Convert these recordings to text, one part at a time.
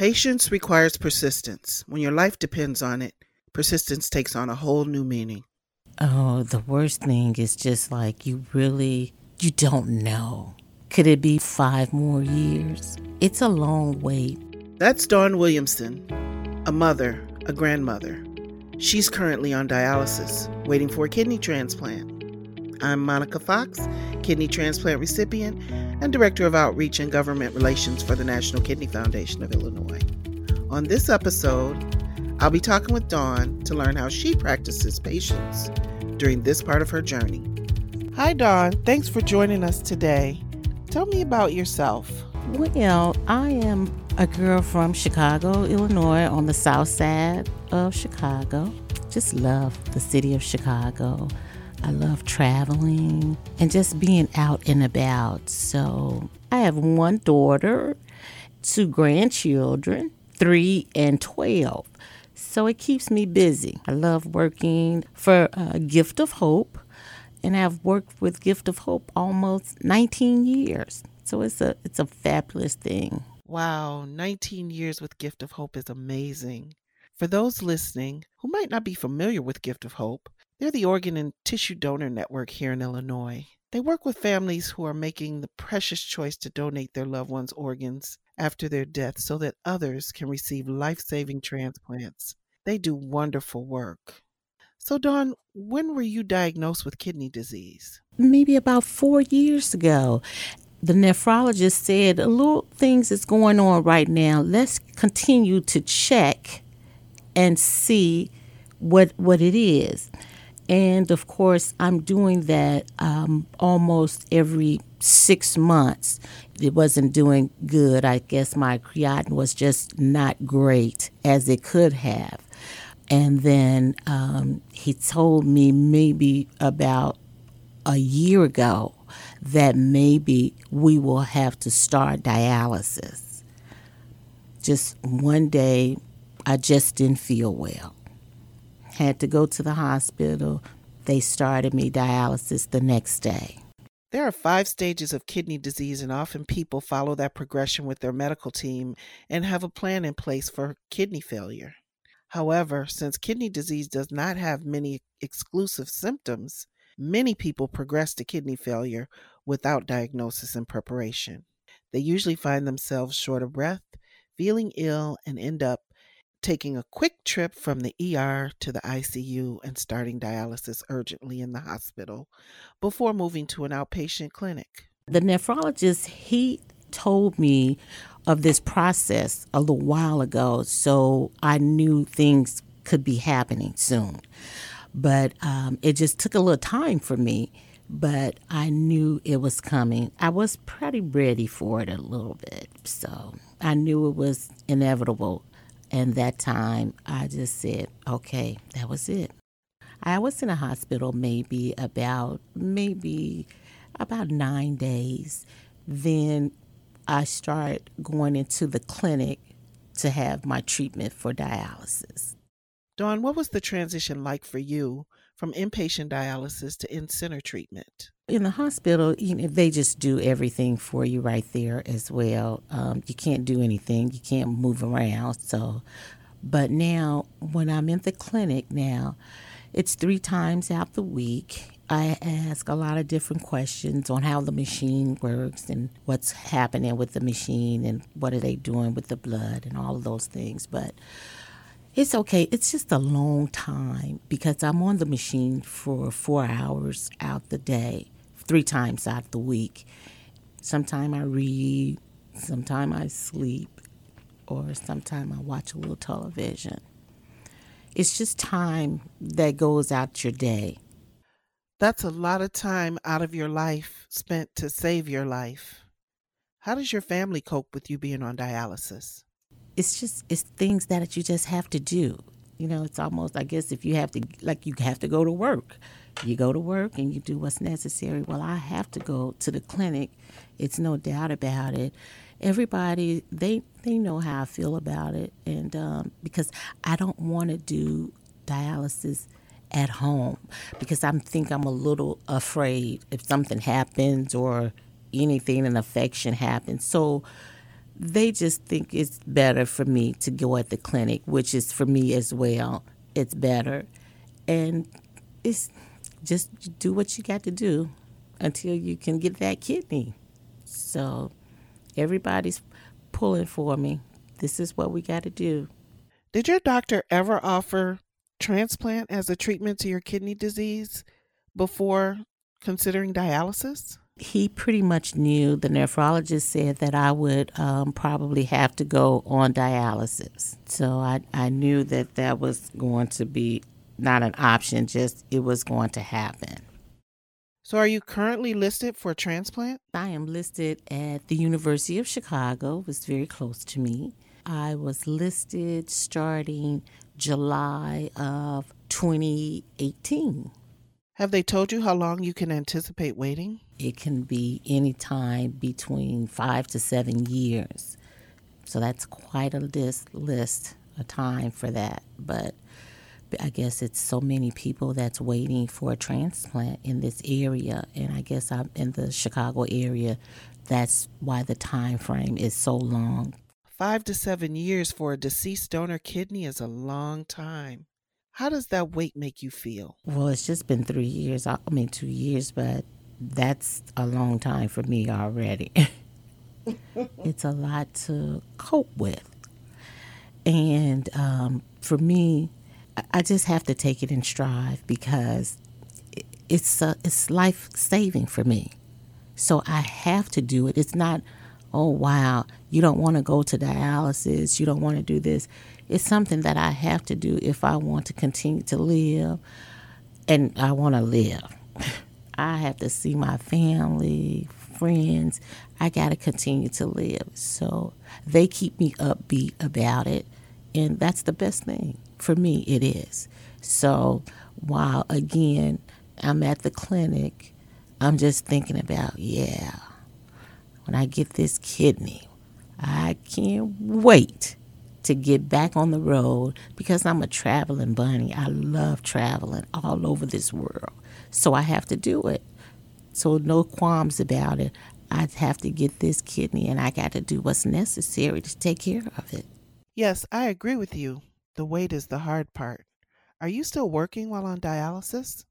Patience requires persistence. When your life depends on it, persistence takes on a whole new meaning. Oh, the worst thing is just like you really you don't know. Could it be 5 more years? It's a long wait. That's Dawn Williamson, a mother, a grandmother. She's currently on dialysis, waiting for a kidney transplant. I'm Monica Fox, kidney transplant recipient and Director of Outreach and Government Relations for the National Kidney Foundation of Illinois. On this episode, I'll be talking with Dawn to learn how she practices patience during this part of her journey. Hi, Dawn. Thanks for joining us today. Tell me about yourself. Well, I am a girl from Chicago, Illinois, on the south side of Chicago. Just love the city of Chicago. I love traveling and just being out and about. So I have one daughter, two grandchildren, three and 12. So it keeps me busy. I love working for Gift of Hope, and I've worked with Gift of Hope almost 19 years. So it's a it's a fabulous thing. Wow, 19 years with Gift of Hope is amazing. For those listening who might not be familiar with Gift of Hope, they're the organ and tissue donor network here in Illinois. They work with families who are making the precious choice to donate their loved ones' organs after their death so that others can receive life saving transplants. They do wonderful work. So, Dawn, when were you diagnosed with kidney disease? Maybe about four years ago. The nephrologist said, A little things is going on right now. Let's continue to check and see what what it is. And of course, I'm doing that um, almost every six months. It wasn't doing good. I guess my creatinine was just not great as it could have. And then um, he told me maybe about a year ago that maybe we will have to start dialysis. Just one day, I just didn't feel well had to go to the hospital. They started me dialysis the next day. There are five stages of kidney disease, and often people follow that progression with their medical team and have a plan in place for kidney failure. However, since kidney disease does not have many exclusive symptoms, many people progress to kidney failure without diagnosis and preparation. They usually find themselves short of breath, feeling ill, and end up taking a quick trip from the ER to the ICU and starting dialysis urgently in the hospital before moving to an outpatient clinic. The nephrologist, he told me of this process a little while ago, so I knew things could be happening soon. But um, it just took a little time for me, but I knew it was coming. I was pretty ready for it a little bit, so I knew it was inevitable and that time, I just said, okay, that was it. I was in a hospital maybe about maybe about nine days. Then I started going into the clinic to have my treatment for dialysis. Dawn, what was the transition like for you from inpatient dialysis to in center treatment? In the hospital, you know, they just do everything for you right there as well. Um, you can't do anything, you can't move around. So, but now when I'm in the clinic now, it's three times out the week. I ask a lot of different questions on how the machine works and what's happening with the machine and what are they doing with the blood and all of those things. But it's okay. It's just a long time because I'm on the machine for four hours out the day, three times out the week. Sometime I read, sometime I sleep, or sometime I watch a little television. It's just time that goes out your day. That's a lot of time out of your life spent to save your life. How does your family cope with you being on dialysis? It's just it's things that you just have to do. You know, it's almost I guess if you have to like you have to go to work. You go to work and you do what's necessary. Well, I have to go to the clinic. It's no doubt about it. Everybody they they know how I feel about it, and um, because I don't want to do dialysis at home because I think I'm a little afraid if something happens or anything an infection happens. So they just think it's better for me to go at the clinic, which is for me as well. It's better. And it's just do what you got to do until you can get that kidney. So everybody's pulling for me. This is what we got to do. Did your doctor ever offer transplant as a treatment to your kidney disease before considering dialysis? He pretty much knew the nephrologist said that I would um, probably have to go on dialysis. So I, I knew that that was going to be not an option, just it was going to happen. So are you currently listed for a transplant? I am listed at the University of Chicago, it's very close to me. I was listed starting July of 2018. Have they told you how long you can anticipate waiting? It can be any time between five to seven years. So that's quite a list, list a time for that. But I guess it's so many people that's waiting for a transplant in this area, and I guess I'm in the Chicago area. That's why the time frame is so long. Five to seven years for a deceased donor kidney is a long time. How does that wait make you feel? Well, it's just been three years. I mean, two years, but that's a long time for me already. it's a lot to cope with. And um, for me, I just have to take it in stride because it's uh, it's life saving for me. So I have to do it. It's not, oh wow, you don't want to go to dialysis, you don't want to do this. It's something that I have to do if I want to continue to live and I want to live. I have to see my family, friends. I got to continue to live. So they keep me upbeat about it. And that's the best thing. For me, it is. So while, again, I'm at the clinic, I'm just thinking about, yeah, when I get this kidney, I can't wait to get back on the road because I'm a traveling bunny. I love traveling all over this world. So I have to do it. So no qualms about it. I have to get this kidney and I got to do what's necessary to take care of it. Yes, I agree with you. The wait is the hard part. Are you still working while on dialysis?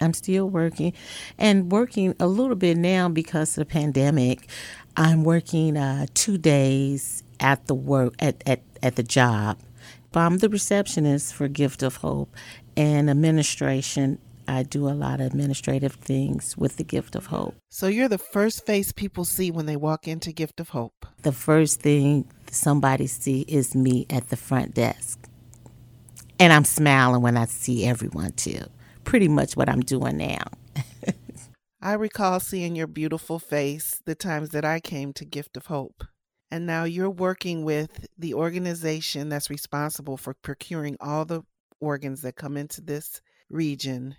I'm still working and working a little bit now because of the pandemic. I'm working uh, two days at the work at, at, at the job. I'm the receptionist for Gift of Hope and administration. I do a lot of administrative things with the Gift of Hope. So you're the first face people see when they walk into Gift of Hope. The first thing somebody see is me at the front desk. And I'm smiling when I see everyone too. Pretty much what I'm doing now. I recall seeing your beautiful face the times that I came to Gift of Hope. And now you're working with the organization that's responsible for procuring all the organs that come into this region.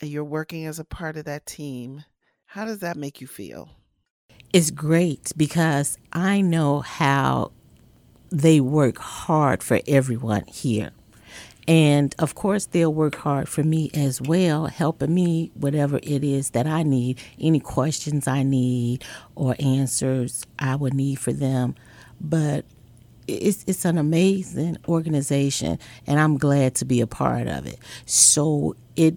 And you're working as a part of that team. How does that make you feel? It's great because I know how they work hard for everyone here. And of course, they'll work hard for me as well, helping me whatever it is that I need, any questions I need or answers I would need for them. But it's it's an amazing organization, and I'm glad to be a part of it. So it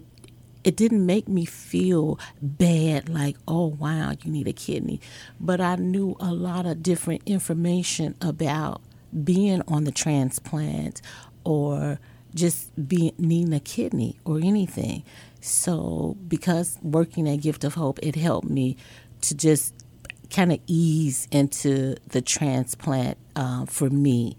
it didn't make me feel bad like oh wow you need a kidney but i knew a lot of different information about being on the transplant or just being needing a kidney or anything. So because working at Gift of Hope, it helped me to just kind of ease into the transplant uh, for me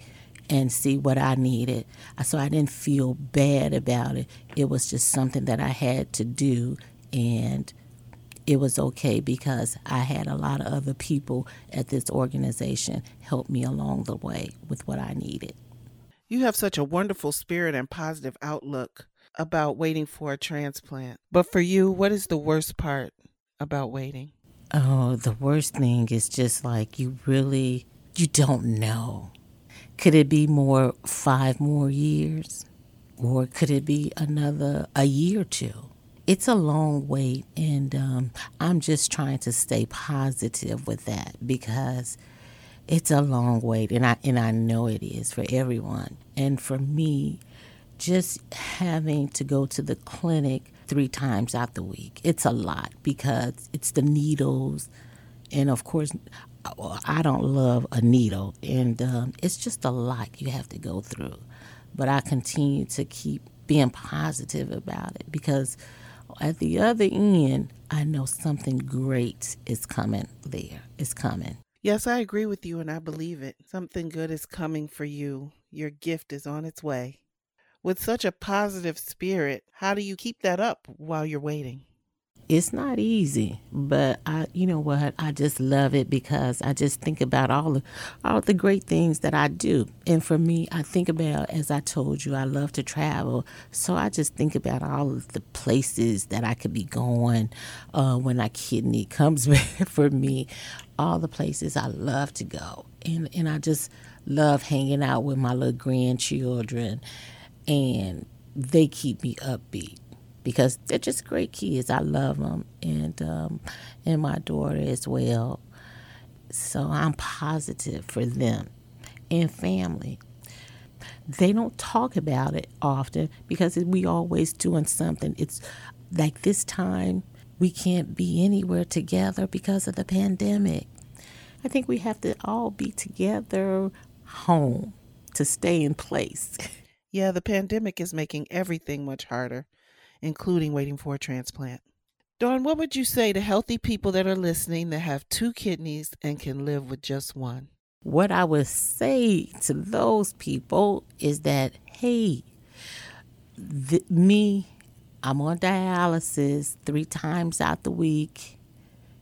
and see what I needed. So I didn't feel bad about it. It was just something that I had to do, and it was okay because I had a lot of other people at this organization help me along the way with what I needed. You have such a wonderful spirit and positive outlook about waiting for a transplant. But for you, what is the worst part about waiting? Oh, the worst thing is just like you really you don't know. Could it be more 5 more years or could it be another a year or two? It's a long wait and um, I'm just trying to stay positive with that because it's a long wait, and I and I know it is for everyone. And for me, just having to go to the clinic three times out the week, it's a lot because it's the needles, and of course, I don't love a needle, and um, it's just a lot you have to go through. But I continue to keep being positive about it because at the other end, I know something great is coming there. It's coming. Yes, I agree with you and I believe it. Something good is coming for you. Your gift is on its way. With such a positive spirit, how do you keep that up while you're waiting? It's not easy, but I, you know what? I just love it because I just think about all the, all the great things that I do. And for me, I think about, as I told you, I love to travel. So I just think about all of the places that I could be going uh, when my kidney comes back for me. All the places I love to go, and and I just love hanging out with my little grandchildren, and they keep me upbeat because they're just great kids. I love them, and um, and my daughter as well. So I'm positive for them and family. They don't talk about it often because we always doing something. It's like this time we can't be anywhere together because of the pandemic. I think we have to all be together home to stay in place. Yeah, the pandemic is making everything much harder including waiting for a transplant. Dawn, what would you say to healthy people that are listening that have two kidneys and can live with just one? What I would say to those people is that, hey, th- me, I'm on dialysis three times out the week.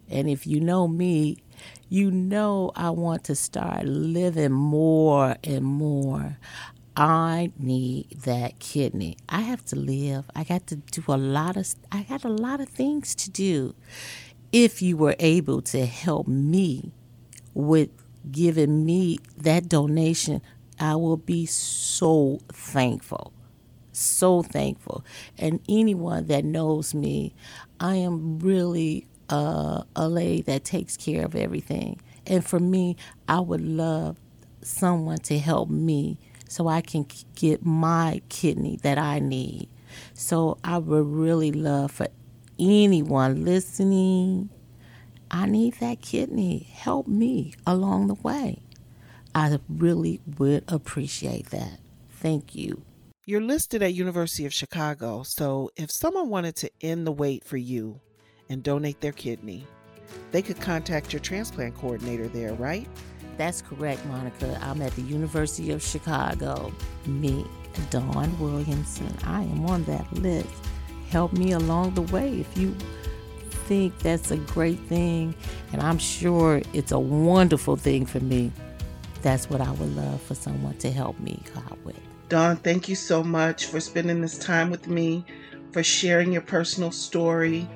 And if you know me, you know I want to start living more and more. I need that kidney. I have to live. I got to do a lot of I got a lot of things to do. If you were able to help me with giving me that donation, I will be so thankful. So thankful. And anyone that knows me, I am really uh, a lady that takes care of everything. And for me, I would love someone to help me so I can get my kidney that I need. So I would really love for anyone listening. I need that kidney. Help me along the way. I really would appreciate that. Thank you. You're listed at University of Chicago, so if someone wanted to end the wait for you and donate their kidney, they could contact your transplant coordinator there, right? That's correct, Monica. I'm at the University of Chicago. Me, Dawn Williamson. I am on that list. Help me along the way if you think that's a great thing, and I'm sure it's a wonderful thing for me. That's what I would love for someone to help me out with. Dawn, thank you so much for spending this time with me, for sharing your personal story.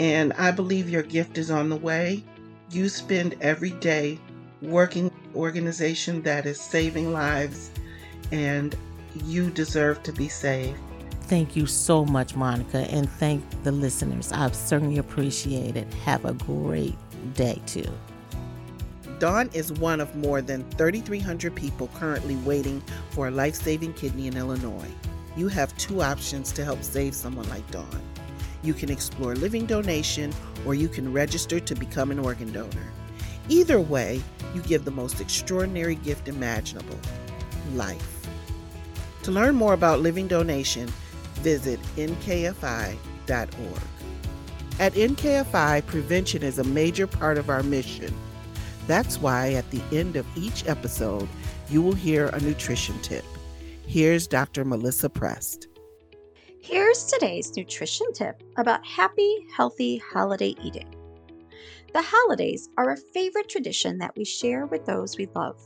And I believe your gift is on the way. You spend every day working organization that is saving lives, and you deserve to be saved. Thank you so much, Monica, and thank the listeners. I've certainly appreciate it. Have a great day, too. Dawn is one of more than 3,300 people currently waiting for a life saving kidney in Illinois. You have two options to help save someone like Dawn. You can explore living donation or you can register to become an organ donor. Either way, you give the most extraordinary gift imaginable life. To learn more about living donation, visit nkfi.org. At NKFI, prevention is a major part of our mission. That's why at the end of each episode, you will hear a nutrition tip. Here's Dr. Melissa Prest. Here's today's nutrition tip about happy, healthy holiday eating. The holidays are a favorite tradition that we share with those we love.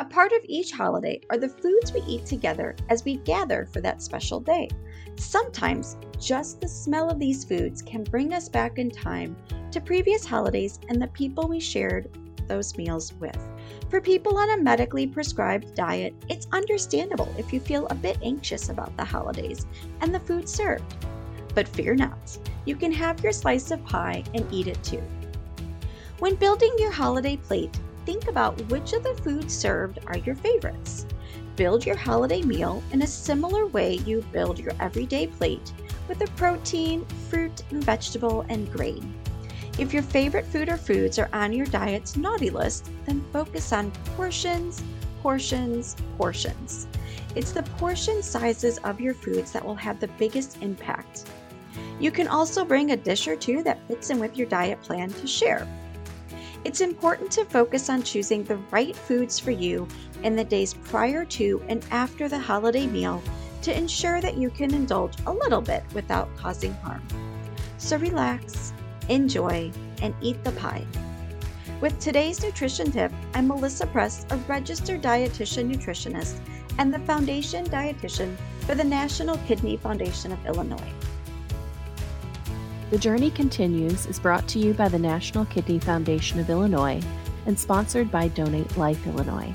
A part of each holiday are the foods we eat together as we gather for that special day. Sometimes, just the smell of these foods can bring us back in time to previous holidays and the people we shared those meals with. For people on a medically prescribed diet, it's understandable if you feel a bit anxious about the holidays and the food served. But fear not, you can have your slice of pie and eat it too. When building your holiday plate, think about which of the foods served are your favorites. Build your holiday meal in a similar way you build your everyday plate with a protein, fruit, and vegetable, and grain. If your favorite food or foods are on your diet's naughty list, then focus on portions, portions, portions. It's the portion sizes of your foods that will have the biggest impact. You can also bring a dish or two that fits in with your diet plan to share. It's important to focus on choosing the right foods for you in the days prior to and after the holiday meal to ensure that you can indulge a little bit without causing harm. So relax, enjoy, and eat the pie. With today's nutrition tip, I'm Melissa Prest, a registered dietitian nutritionist and the foundation dietitian for the National Kidney Foundation of Illinois. The Journey Continues is brought to you by the National Kidney Foundation of Illinois and sponsored by Donate Life Illinois.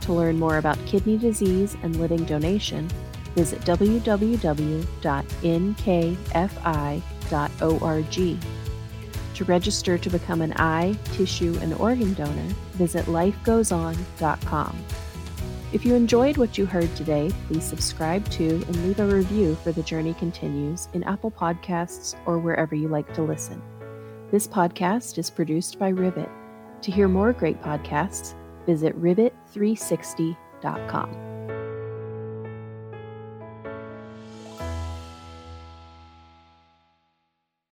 To learn more about kidney disease and living donation, visit www.nkfi.org. To register to become an eye, tissue, and organ donor, visit lifegoeson.com. If you enjoyed what you heard today, please subscribe to and leave a review for The Journey Continues in Apple Podcasts or wherever you like to listen. This podcast is produced by Rivet. To hear more great podcasts, visit rivet360.com.